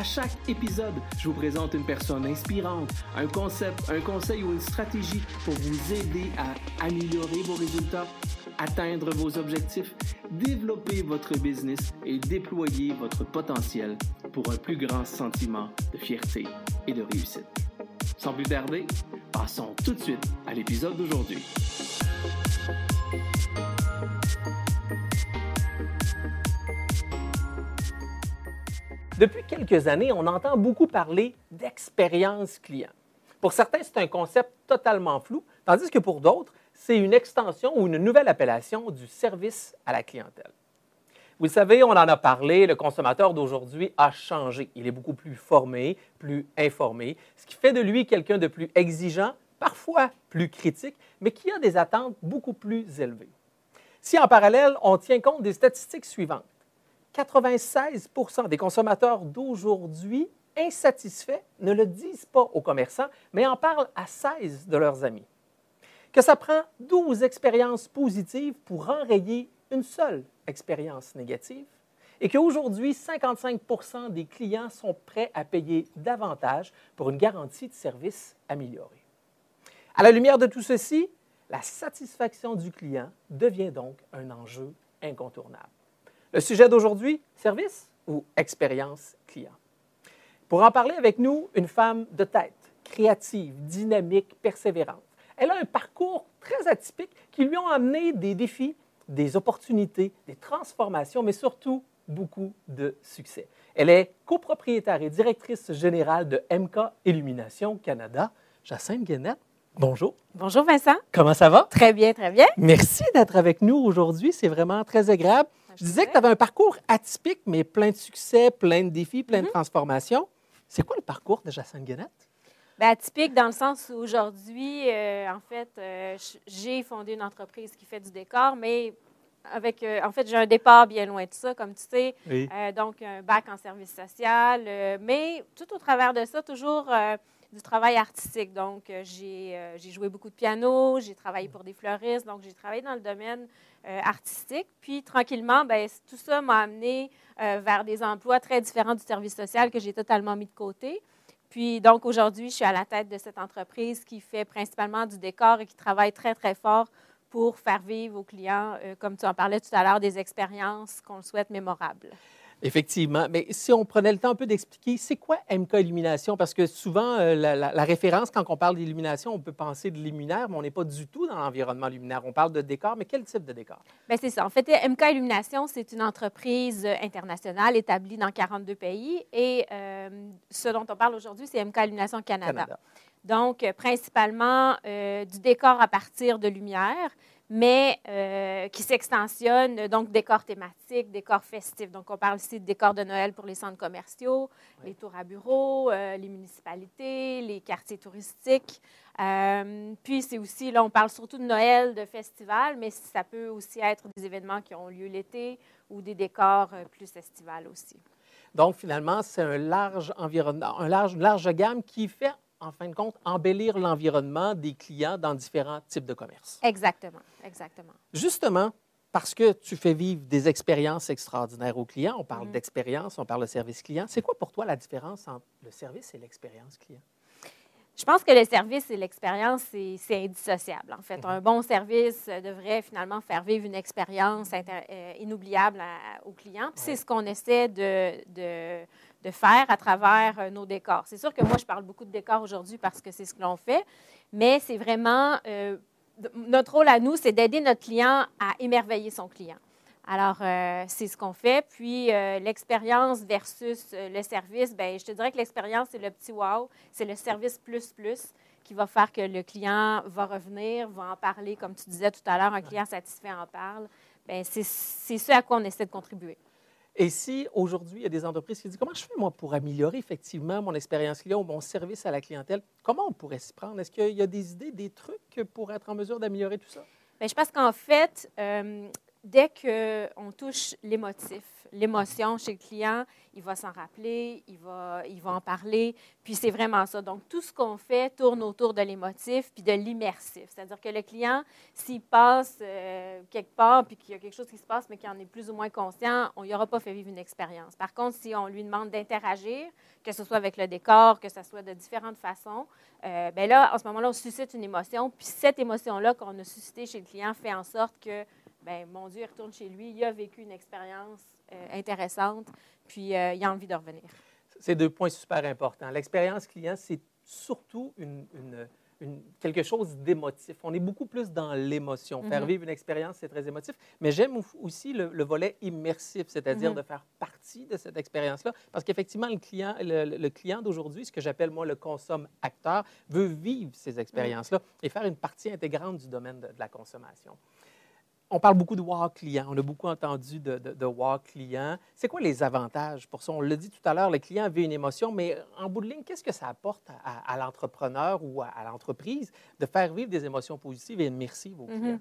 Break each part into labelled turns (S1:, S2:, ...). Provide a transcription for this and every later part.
S1: À chaque épisode, je vous présente une personne inspirante, un concept, un conseil ou une stratégie pour vous aider à améliorer vos résultats, atteindre vos objectifs, développer votre business et déployer votre potentiel pour un plus grand sentiment de fierté et de réussite. Sans plus tarder, passons tout de suite à l'épisode d'aujourd'hui. Depuis quelques années, on entend beaucoup parler d'expérience client. Pour certains, c'est un concept totalement flou, tandis que pour d'autres, c'est une extension ou une nouvelle appellation du service à la clientèle. Vous le savez, on en a parlé, le consommateur d'aujourd'hui a changé. Il est beaucoup plus formé, plus informé, ce qui fait de lui quelqu'un de plus exigeant, parfois plus critique, mais qui a des attentes beaucoup plus élevées. Si en parallèle, on tient compte des statistiques suivantes, 96% des consommateurs d'aujourd'hui insatisfaits ne le disent pas aux commerçants, mais en parlent à 16 de leurs amis. Que ça prend 12 expériences positives pour enrayer une seule expérience négative et qu'aujourd'hui, 55% des clients sont prêts à payer davantage pour une garantie de service améliorée. À la lumière de tout ceci, la satisfaction du client devient donc un enjeu incontournable. Le sujet d'aujourd'hui, service ou expérience client? Pour en parler avec nous, une femme de tête, créative, dynamique, persévérante. Elle a un parcours très atypique qui lui ont amené des défis, des opportunités, des transformations, mais surtout beaucoup de succès. Elle est copropriétaire et directrice générale de MK Illumination Canada. Jacinthe Guénette, bonjour.
S2: Bonjour Vincent.
S1: Comment ça va?
S2: Très bien, très bien.
S1: Merci d'être avec nous aujourd'hui. C'est vraiment très agréable. Je disais que tu avais un parcours atypique, mais plein de succès, plein de défis, plein de
S2: Mhm.
S1: transformations. C'est quoi le parcours de Jacinthe Guénette?
S2: Ben, atypique dans le sens où aujourd'hui, euh, en fait, euh, j'ai fondé une entreprise qui fait du décor, mais avec, euh, en fait, j'ai un départ bien loin de ça, comme tu sais.
S1: Oui.
S2: Euh, donc, un bac en service social, mais tout au travers de ça, toujours du travail artistique. Donc, j'ai joué beaucoup de piano, j'ai travaillé pour des fleuristes, donc j'ai travaillé dans le domaine artistique. Puis, tranquillement, c- tout ça m'a amené euh, vers des emplois très différents du service social que j'ai totalement mis de côté. Puis, donc, aujourd'hui, je suis à la tête de cette entreprise qui fait principalement du décor et qui travaille très, très fort pour faire vivre aux clients, euh, comme tu en parlais tout à l'heure, des expériences qu'on souhaite mémorables.
S1: Effectivement. Mais si on prenait le temps un peu d'expliquer, c'est quoi MK Illumination? Parce que souvent, euh, la, la- la référence, quand on parle d'illumination, on peut penser de luminaire, mais on n'est pas du tout dans l'environnement luminaire. On parle de décor, mais quel type de décor?
S2: Bien, c'est ça. En fait, MK Illumination, c'est une entreprise euh, internationale établie dans 42 pays. Et euh, ce dont on parle aujourd'hui, c'est MK Illumination Canada.
S1: Canada.
S2: Donc, principalement euh, du décor à partir de lumière, mais euh, qui s'extensionne, euh, donc décor thématique, décor festif. Donc, on parle ici de décor de Noël pour les centres commerciaux, les tours à bureaux, euh, les municipalités, les quartiers touristiques. Euh, puis, c'est aussi, là, on parle surtout de Noël, de festival, mais ça peut aussi être des événements qui ont lieu l'été ou des décors plus estivales aussi.
S1: Donc, finalement, c'est un large environnement, un large, une large gamme qui fait, en fin de compte, embellir l'environnement des clients dans différents types de commerces.
S2: Exactement, exactement.
S1: Justement, parce que tu fais vivre des expériences extraordinaires aux clients, on parle
S2: Mhm.
S1: d'expérience, on parle de service client. C'est quoi pour toi la différence entre le service et l'expérience client?
S2: Je pense que le service et l'expérience, c'est indissociable. En fait,
S1: Mhm.
S2: un bon service devrait finalement faire vivre une expérience euh, inoubliable à- aux clients. C'est ce qu'on essaie de, de- de faire à travers euh, nos décors. C'est sûr que moi, je parle beaucoup de décors aujourd'hui parce que c'est ce que l'on fait, mais c'est vraiment euh, notre rôle à nous, c'est d'aider notre client à émerveiller son client. Alors, euh, c'est ce qu'on fait. Puis, l'expérience versus le service, ben, je te dirais que l'expérience, c'est le petit wow, c'est le service plus plus qui va faire que le client va revenir, va en parler, comme tu disais tout à l'heure, un client satisfait en parle. Ben, c'est c'est ce à quoi on essaie de contribuer.
S1: Et si aujourd'hui, il y a des entreprises qui disent comment je fais moi pour améliorer effectivement mon expérience client ou mon service à la clientèle, comment on pourrait s'y prendre? Est-ce qu'il y a des idées, des trucs pour être en mesure d'améliorer tout ça?
S2: Bien, je pense qu'en fait, euh, dès qu'on touche l'émotif, l'émotion chez le client, il va s'en rappeler, il va, il va en parler. Puis c'est vraiment ça. Donc, tout ce qu'on fait tourne autour de l'émotif puis de l'immersif. C'est-à-dire que le client, s'il passe euh, quelque part puis qu'il y a quelque chose qui se passe, mais qu'il en est plus ou moins conscient, on n'y aura pas fait vivre une expérience. Par contre, si on lui demande d'interagir, que ce soit avec le décor, que ce soit de différentes façons, euh, bien là, en ce moment-là, on suscite une émotion. Puis cette émotion-là qu'on a suscitée chez le client fait en sorte que ben mon Dieu, il retourne chez lui, il a vécu une expérience euh, intéressante, puis euh, il a envie de revenir.
S1: C'est deux points super importants. L'expérience client, c'est surtout une, quelque chose d'émotif. On est beaucoup plus dans l'émotion. Faire mhm. vivre une expérience, c'est très émotif. Mais j'aime aussi le, volet immersif, c'est-à-dire mhm. de faire partie de cette expérience-là. Parce qu'effectivement, le client, le, client d'aujourd'hui, ce que j'appelle moi le consomme-acteur, veut vivre ces expériences-là et faire une partie intégrante du domaine de la consommation. On parle beaucoup de wow client. On a beaucoup entendu de, de, wow client. C'est quoi les avantages pour ça? On l'a dit tout à l'heure, le client vit une émotion, mais en bout de ligne, qu'est-ce que ça apporte à, l'entrepreneur ou à, l'entreprise de faire vivre des émotions positives et immersives aux mm-hmm. clients?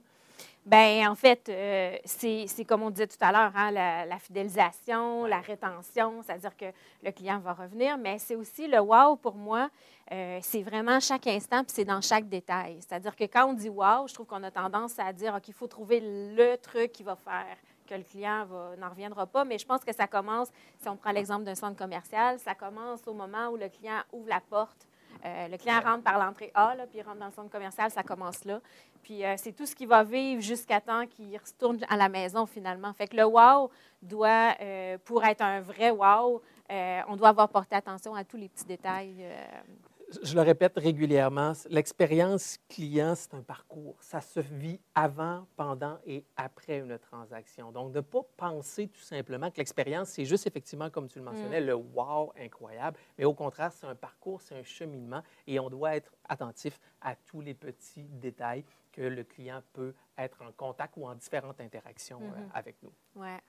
S2: Bien, en fait, euh, c'est comme on disait tout à l'heure, hein, la, fidélisation, la rétention, c'est-à-dire que le client va revenir, mais c'est aussi le wow pour moi, euh, c'est vraiment chaque instant, puis c'est dans chaque détail. C'est-à-dire que quand on dit wow, je trouve qu'on a tendance à dire, OK, il faut trouver le truc qui va faire que le client n'en reviendra pas, mais je pense que ça commence, si on prend l'exemple d'un centre commercial, ça commence au moment où le client ouvre la porte euh, le client rentre par l'entrée A, puis il rentre dans le centre commercial, ça commence là. Puis euh, c'est tout ce qui va vivre jusqu'à temps qu'il retourne à la maison finalement. Fait que le wow doit, euh, pour être un vrai wow, on doit avoir porté attention à tous les petits détails
S1: je le répète régulièrement, l'expérience client, c'est un parcours. Ça se vit avant, pendant et après une transaction. Donc, ne pas penser tout simplement que l'expérience, c'est juste effectivement, comme tu le mentionnais, mm. le wow incroyable, mais au contraire, c'est un parcours, c'est un cheminement et on doit être attentif à tous les petits détails que le client peut être en contact ou en différentes interactions euh,
S2: mm-hmm.
S1: avec nous.
S2: Ouais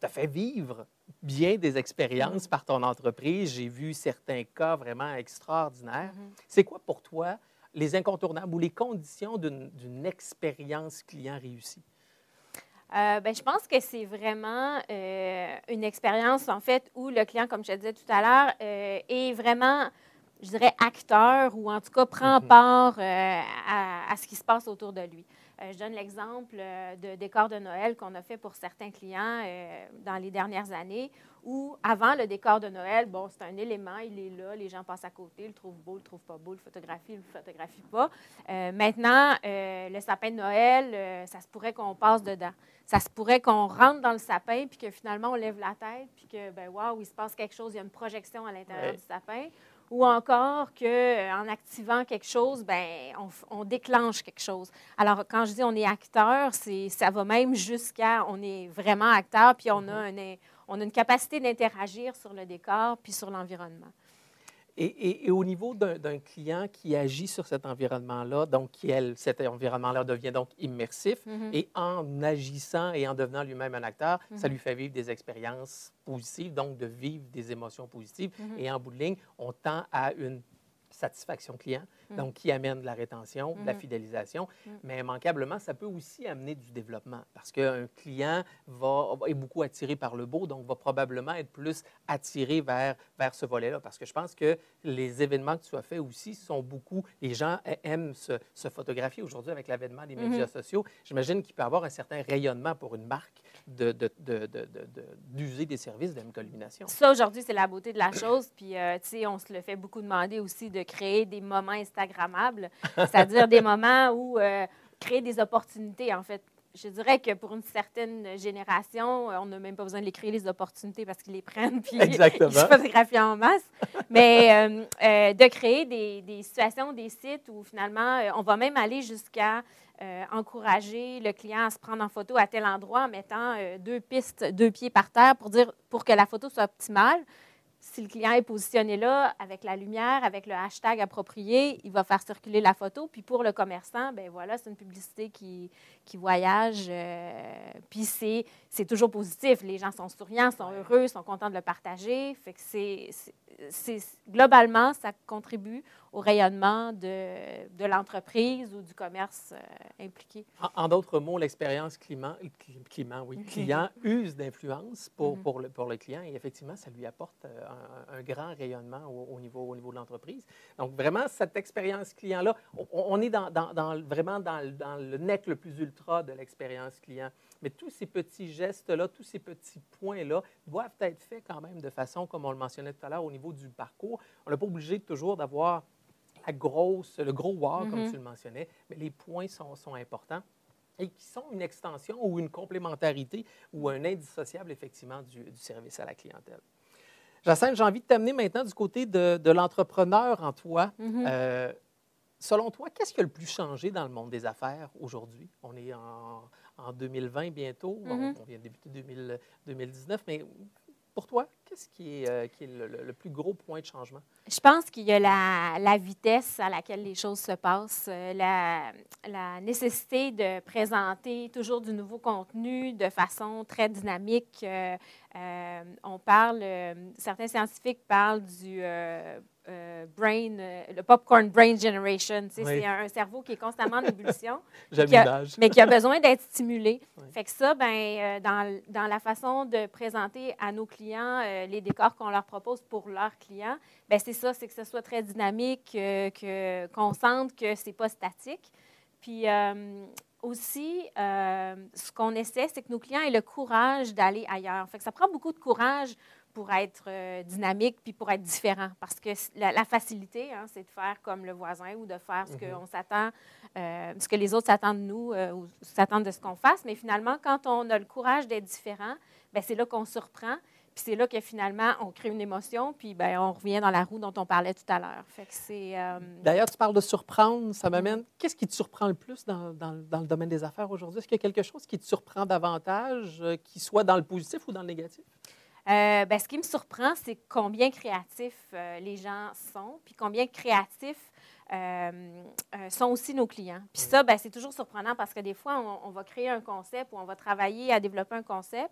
S1: tu as fait vivre bien des expériences par ton entreprise. J'ai vu certains cas vraiment extraordinaires. Mm-hmm. C'est quoi pour toi les incontournables ou les conditions d'une expérience client réussie?
S2: Euh, ben, je pense que c'est vraiment euh, une expérience, en fait, où le client, comme je te disais tout à l'heure, euh, est vraiment, je dirais, acteur ou en tout cas prend mm-hmm. part à, ce qui se passe autour de lui. Euh, je donne l'exemple euh, de décor de Noël qu'on a fait pour certains clients euh, dans les dernières années, où avant le décor de Noël, bon, c'est un élément, il est là, les gens passent à côté, le trouvent beau, le trouvent pas beau, le photographie, ils le photographient pas. maintenant, le sapin de Noël, ça se pourrait qu'on passe dedans. Ça se pourrait qu'on rentre dans le sapin, puis que finalement, on lève la tête, puis que, ben waouh, il se passe quelque chose, il y a une projection à l'intérieur du sapin ou encore qu'en euh, activant quelque chose, ben, on, déclenche quelque chose. Alors, quand je dis on est acteur, c'est, ça va même jusqu'à on est vraiment acteur, puis on a, mm-hmm. on a une capacité d'interagir sur le décor puis sur l'environnement.
S1: Et, au niveau d'un client qui agit sur cet environnement-là, donc qui, cet environnement-là devient donc immersif, mm-hmm. et en agissant et en devenant lui-même un acteur, ça mm-hmm. lui fait vivre des expériences positives, donc de vivre des émotions positives. Mm-hmm. Et en bout de ligne, on tend à une satisfaction client, mm. donc qui amène de la rétention, de la mm-hmm. fidélisation. Mm. Mais immanquablement, ça peut aussi amener du développement parce qu'un client va, est beaucoup attiré par le beau, donc va probablement être plus attiré vers, vers ce volet-là. Parce que je pense que les événements que tu as fait aussi sont beaucoup, les gens aiment se, se photographier aujourd'hui avec l'avènement des médias mm-hmm. sociaux. J'imagine qu'il peut y avoir un certain rayonnement pour une marque d'user de, de, des services d'imcollumination.
S2: Ça, aujourd'hui, c'est la beauté de la chose. Puis, euh, tu sais, on se le fait beaucoup demander aussi de créer des moments Instagrammables, c'est-à-dire des moments où euh, créer des opportunités, en fait. Je dirais que pour une certaine génération, euh, on n'a même pas besoin de les créer, les opportunités, parce qu'ils les prennent puis ils se photographient en masse. Mais de créer des, des, situations, des sites où finalement, on va même aller jusqu'à euh, encourager le client à se prendre en photo à tel endroit en mettant euh, deux pistes, deux pieds par terre pour dire pour que la photo soit optimale. Si le client est positionné là, avec la lumière, avec le hashtag approprié, il va faire circuler la photo. Puis pour le commerçant, ben voilà, c'est une publicité qui, qui voyage. Euh, puis c'est, toujours positif. Les gens sont souriants, sont heureux, sont contents de le partager. Fait que c'est, globalement, ça contribue au rayonnement de, de l'entreprise ou du commerce euh, impliqué.
S1: En, d'autres mots, l'expérience climat, climat oui, client use d'influence pour, mm-hmm. pour, le, pour le client et effectivement, ça lui apporte euh, un, grand rayonnement au, niveau, au niveau de l'entreprise. Donc, vraiment, cette expérience client-là, on, est dans, dans, vraiment dans, dans, le net le plus ultra de l'expérience client. Mais tous ces petits gestes-là, tous ces petits points-là doivent être faits quand même de façon, comme on le mentionnait tout à l'heure, au niveau du parcours. On n'est pas obligé toujours d'avoir la grosse, le gros wow, comme mm-hmm. tu le mentionnais, mais les points sont, sont importants et qui sont une extension ou une complémentarité ou un indissociable, effectivement, du, du service à la clientèle. Jacinthe, j'ai envie de t'amener maintenant du côté de, de l'entrepreneur en toi. Mm-hmm. Euh, selon toi, qu'est-ce qui a le plus changé dans le monde des affaires aujourd'hui? On est en, en 2020 bientôt, on, mm-hmm. on, vient de débuter 2019, mais pour toi, qu'est-ce qui est, euh, qui est le, plus gros point de changement?
S2: Je pense qu'il y a la, la, vitesse à laquelle les choses se passent, euh, la, la, nécessité de présenter toujours du nouveau contenu de façon très dynamique. Euh, on parle, certains scientifiques parlent du brain, euh, le popcorn brain generation. C'est un, cerveau qui est constamment en ébullition, mais qui a besoin d'être stimulé. Fait que ça, ben, euh, dans, dans, la façon de présenter à nos clients les décors qu'on leur propose pour leurs clients, ben, c'est ça, c'est que ce soit très dynamique, que, qu'on sente que c'est pas statique. Puis aussi, ce qu'on essaie, c'est que nos clients aient le courage d'aller ailleurs. Fait que ça prend beaucoup de courage pour être euh, dynamique puis pour être différent. Parce que la, facilité, hein, c'est de faire comme le voisin ou de faire ce, mm-hmm. s'attend, euh, ce que les autres s'attendent de nous euh, ou s'attendent de ce qu'on fasse. Mais finalement, quand on a le courage d'être différent, ben, c'est là qu'on surprend. Puis c'est là que finalement, on crée une émotion, puis ben, on revient dans la roue dont on parlait tout à l'heure. Fait que c'est...
S1: D'ailleurs, tu parles de surprendre, ça m'amène... Qu'est-ce qui te surprend le plus dans, dans, dans le domaine des affaires aujourd'hui? Est-ce qu'il y a quelque chose qui te surprend davantage, qui soit dans le positif ou dans le négatif?
S2: Euh, ben, ce qui me surprend, c'est combien créatifs euh, les gens sont, puis combien créatifs euh, sont aussi nos clients. Puis ça, ben, c'est toujours surprenant parce que des fois, on, on, va créer un concept ou on va travailler à développer un concept,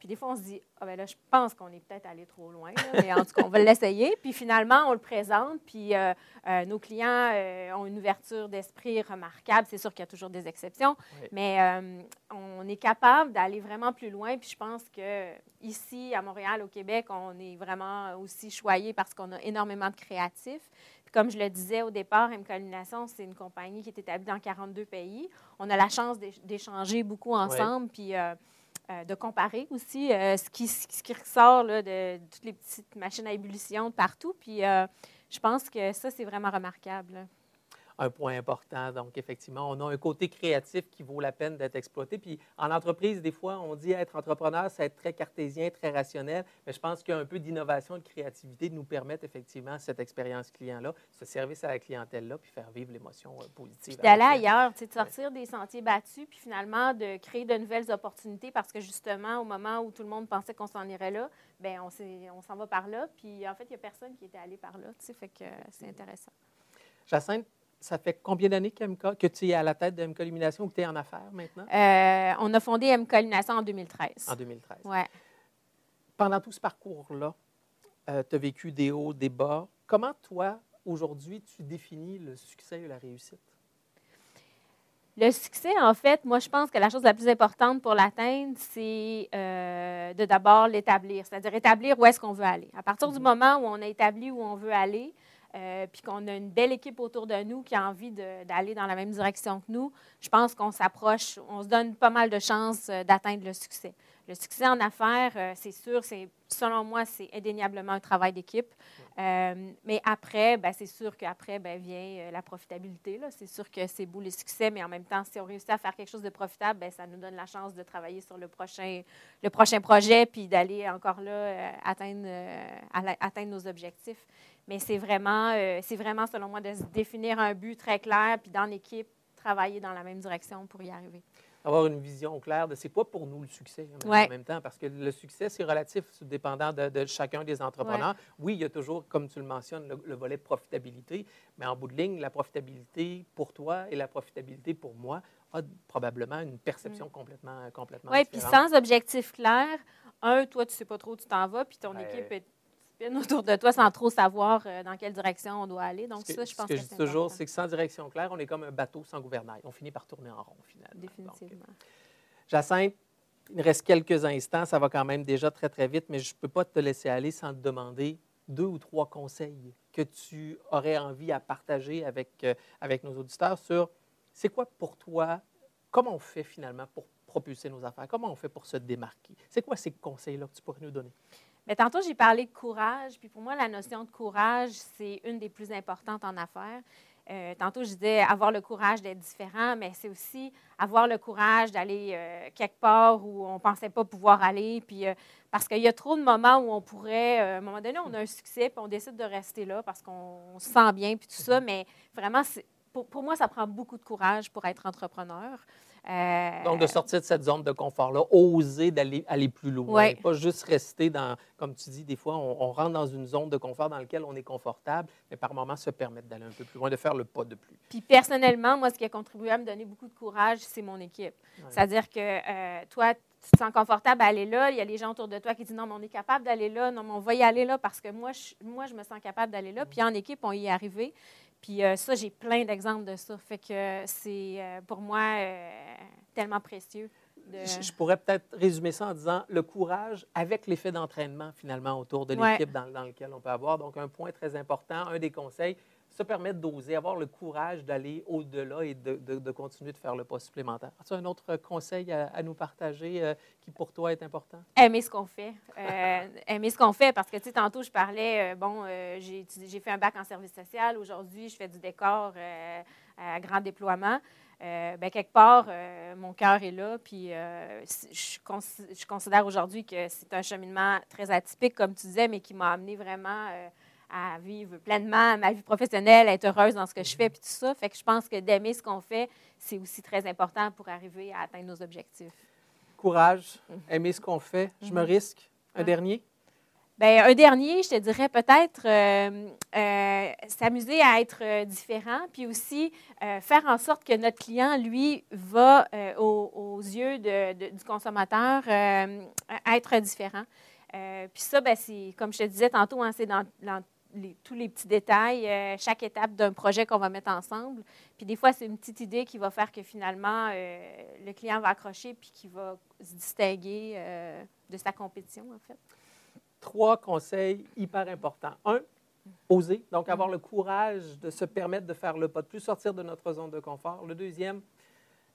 S2: puis des fois, on se dit, ah ben là, je pense qu'on est peut-être allé trop loin, mais en tout cas, on va l'essayer. Puis finalement, on le présente, puis euh, euh, nos clients euh, ont une ouverture d'esprit remarquable. C'est sûr qu'il y a toujours des exceptions, mais on est capable d'aller vraiment plus loin. Puis je pense que ici, à Montréal, au Québec, on est vraiment aussi choyé parce qu'on a énormément de créatifs. Puis comme je le disais au départ, M c'est une compagnie qui est établie dans 42 pays. On a la chance d'échanger beaucoup ensemble, puis de comparer aussi euh, ce, qui, ressort de, toutes les petites machines à ébullition de partout. Puis euh, je pense que ça, c'est vraiment remarquable
S1: un point important. Donc, effectivement, on a un côté créatif qui vaut la peine d'être exploité. Puis, en entreprise, des fois, on dit être entrepreneur, c'est être très cartésien, très rationnel. Mais je pense qu'un peu d'innovation, de créativité nous permettent effectivement cette expérience client-là, ce service à la clientèle-là, puis faire vivre l'émotion euh, positive.
S2: D'aller ailleurs, de sortir des sentiers battus, puis finalement de créer de nouvelles opportunités parce que justement, au moment où tout le monde pensait qu'on s'en irait là, bien, on s'en va par là. Puis en fait, il n'y a personne qui était allé par là. Tu sais, fait que c'est intéressant.
S1: Jacinthe, ça fait combien d'années que tu es à la tête de MK Illumination ou que tu es en affaires maintenant?
S2: Euh, on a fondé MK Illumination en 2013.
S1: En 2013.
S2: Oui.
S1: Pendant tout ce parcours-là, euh, tu as vécu des hauts, des bas. Comment, toi, aujourd'hui, tu définis le succès et la réussite?
S2: Le succès, en fait, moi, je pense que la chose la plus importante pour l'atteindre, c'est euh, de d'abord l'établir, c'est-à-dire établir où est-ce qu'on veut aller. À partir du mm-hmm. moment où on a établi où on veut aller, euh, puis qu'on a une belle équipe autour de nous qui a envie d'aller dans la même direction que nous, je pense qu'on s'approche, on se donne pas mal de chances euh, d'atteindre le succès. Le succès en affaires, euh, c'est sûr, c'est selon moi, c'est indéniablement un travail d'équipe. Mais après, ben, c'est sûr qu'après ben, vient la profitabilité. C'est sûr que c'est beau le succès, mais en même temps, si on réussit à faire quelque chose de profitable, ben, ça nous donne la chance de travailler sur le prochain, le prochain projet, puis d'aller encore là atteindre, atteindre nos objectifs. Mais c'est vraiment, euh, c'est vraiment, selon moi, de se définir un but très clair, puis dans l'équipe, travailler dans la même direction pour y arriver.
S1: Avoir une vision claire de c'est quoi pour nous le succès hein,
S2: Ouais.
S1: en même temps, parce que le succès, c'est relatif, c'est dépendant de, de chacun des entrepreneurs. Oui, il y a toujours, comme tu le mentionnes, le, le volet profitabilité, mais en bout de ligne, la profitabilité pour toi et la profitabilité pour moi a probablement une perception complètement, complètement
S2: Oui, puis
S1: différente.
S2: sans objectif clair, un, toi, tu sais pas trop où tu t'en vas, puis ton
S1: Ouais.
S2: équipe est spin autour de toi sans trop savoir euh, dans quelle direction on doit aller. Donc,
S1: que,
S2: ça, je pense
S1: que
S2: que,
S1: je dis toujours, c'est que sans direction claire, on est comme un bateau sans gouvernail. On finit par tourner en rond, finalement. Donc,
S2: Définitivement.
S1: Jacinthe, il reste quelques instants, ça va quand même déjà très, très vite, mais je ne peux pas te laisser aller sans te demander deux ou trois conseils que tu aurais envie à partager avec, euh, avec nos auditeurs sur c'est quoi pour toi, comment on fait finalement pour propulser nos affaires, comment on fait pour se démarquer? C'est quoi ces conseils-là que tu pourrais nous donner?
S2: Tantôt, j'ai parlé de courage. Puis pour moi, la notion de courage, c'est une des plus importantes en affaires. Euh, tantôt, je disais avoir le courage d'être différent, mais c'est aussi avoir le courage d'aller euh, quelque part où on ne pensait pas pouvoir aller. Puis, euh, parce qu'il y a trop de moments où on pourrait, à un moment donné, on a un succès, puis on décide de rester là parce qu'on se sent bien, puis tout ça. Mais vraiment, pour moi, ça prend beaucoup de courage pour être entrepreneur. Euh,
S1: Donc, de sortir de cette zone de confort-là, oser d'aller aller plus loin,
S2: Ouais.
S1: pas juste rester dans, comme tu dis, des fois, on, on rentre dans une zone de confort dans laquelle on est confortable, mais par moments se permettre d'aller un peu plus loin, de faire le pas de plus.
S2: Puis personnellement, moi, ce qui a contribué à me donner beaucoup de courage, c'est mon équipe.
S1: Ouais.
S2: C'est-à-dire que euh, toi, tu te sens confortable à aller là. Il y a les gens autour de toi qui disent non, mais on est capable d'aller là. Non, mais on va y aller là parce que moi, je, moi, je me sens capable d'aller là. Puis en équipe, on y est arrivé. Puis euh, ça, j'ai plein d'exemples de ça. Fait que c'est euh, pour moi euh, tellement précieux. de-
S1: Je, je pourrais peut-être résumer ça en disant le courage avec l'effet d'entraînement finalement autour de
S2: Ouais.
S1: l'équipe dans, dans lequel on peut avoir. Donc, un point très important, un des conseils, se permettre d'oser, avoir le courage d'aller au-delà et de, de- continuer de faire le pas supplémentaire. As-tu un autre conseil à, nous partager euh, qui pour toi est important?
S2: aimer ce qu'on fait. Euh, aimer ce qu'on fait parce que, tu sais, tantôt, je parlais, euh, bon, j'ai fait un bac en service social. Aujourd'hui, je fais du décor à grand déploiement. Ben, quelque part, mon cœur est là. Puis, je, je considère aujourd'hui que c'est un cheminement très atypique, comme tu disais, mais qui m'a amené vraiment à vivre pleinement ma vie professionnelle, à être heureuse dans ce que je fais, puis tout ça. Fait que je pense que d'aimer ce qu'on fait, c'est aussi très important pour arriver à atteindre nos objectifs.
S1: Courage, aimer ce qu'on fait. Je me
S2: Mhm.
S1: risque. Un
S2: Ouais.
S1: dernier?
S2: Bien, un dernier, je te dirais peut-être euh, euh, s'amuser à être euh, différent, puis aussi euh, faire en sorte que notre client, lui, va aux, aux yeux de- de- du consommateur être différent. Puis ça, ben, c'est, comme je te disais tantôt, hein, c'est dans, dans les- tous les petits détails, euh, chaque étape d'un projet qu'on va mettre ensemble. Puis des fois, c'est une petite idée qui va faire que finalement, euh, le client va accrocher puis qui va se distinguer euh, de sa compétition, en fait.
S1: trois conseils hyper importants. Un, oser, donc avoir le courage de se permettre de faire le pas de plus, sortir de notre zone de confort. Le deuxième,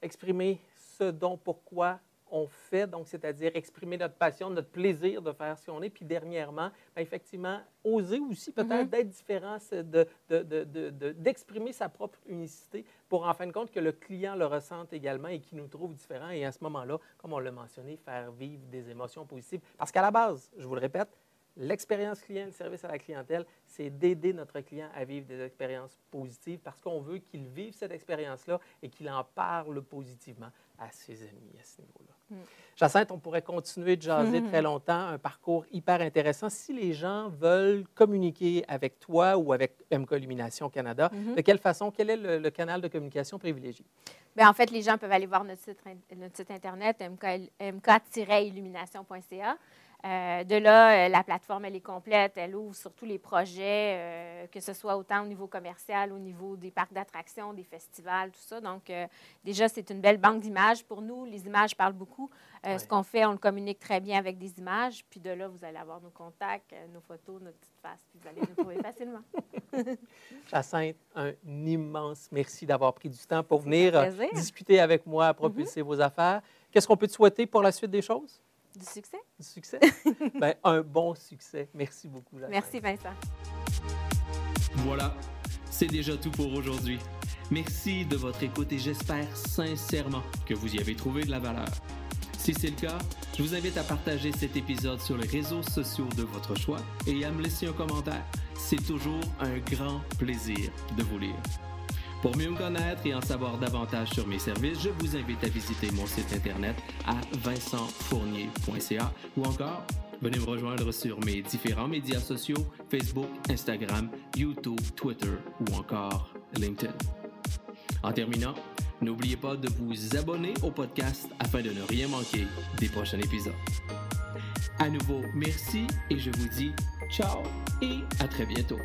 S1: exprimer ce dont pourquoi on fait, donc c'est-à-dire exprimer notre passion, notre plaisir de faire ce qu'on est. Puis dernièrement, ben, effectivement, oser aussi peut-être
S2: Mhm.
S1: d'être différent, c'est de- d'exprimer sa propre unicité pour en fin de compte que le client le ressente également et qu'il nous trouve différents. Et à ce moment-là, comme on l'a mentionné, faire vivre des émotions positives. Parce qu'à la base, je vous le répète, l'expérience client, le service à la clientèle, c'est d'aider notre client à vivre des expériences positives parce qu'on veut qu'il vive cette expérience-là et qu'il en parle positivement à ses amis à ce niveau-là.
S2: Mm.
S1: Jacinthe, on pourrait continuer de jaser
S2: Mhm.
S1: très longtemps, un parcours hyper intéressant. Si les gens veulent communiquer avec toi ou avec MK Illumination Canada,
S2: Mhm.
S1: de quelle façon, quel est le, le canal de communication privilégié?
S2: Bien, en fait, les gens peuvent aller voir notre site, notre site internet mk- mk-illumination.ca. Euh, de là, euh, la plateforme, elle est complète. Elle ouvre sur tous les projets, euh, que ce soit autant au niveau commercial, au niveau des parcs d'attractions, des festivals, tout ça. Donc, déjà, c'est une belle banque d'images pour nous. Les images parlent beaucoup. Ce qu'on fait, on le communique très bien avec des images. Puis de là, vous allez avoir nos contacts, nos photos, notre petite face, puis vous allez nous trouver facilement.
S1: Jacinthe, un immense merci d'avoir pris du temps pour venir discuter avec moi, propulser vos affaires. Qu'est-ce qu'on peut te souhaiter pour la suite des choses?
S2: Du succès?
S1: Du succès? ben, un bon succès. Merci beaucoup.
S2: Merci, Vincent.
S3: Voilà, c'est déjà tout pour aujourd'hui. Merci de votre écoute et j'espère sincèrement que vous y avez trouvé de la valeur. Si c'est le cas, je vous invite à partager cet épisode sur les réseaux sociaux de votre choix et à me laisser un commentaire. C'est toujours un grand plaisir de vous lire.
S1: Pour mieux me connaître et en savoir davantage sur mes services, je vous invite à visiter mon site internet à vincentfournier.ca ou encore venez me rejoindre sur mes différents médias sociaux Facebook, Instagram, YouTube, Twitter ou encore LinkedIn. En terminant, n'oubliez pas de vous abonner au podcast afin de ne rien manquer des prochains épisodes. À nouveau, merci et je vous dis ciao et à très bientôt.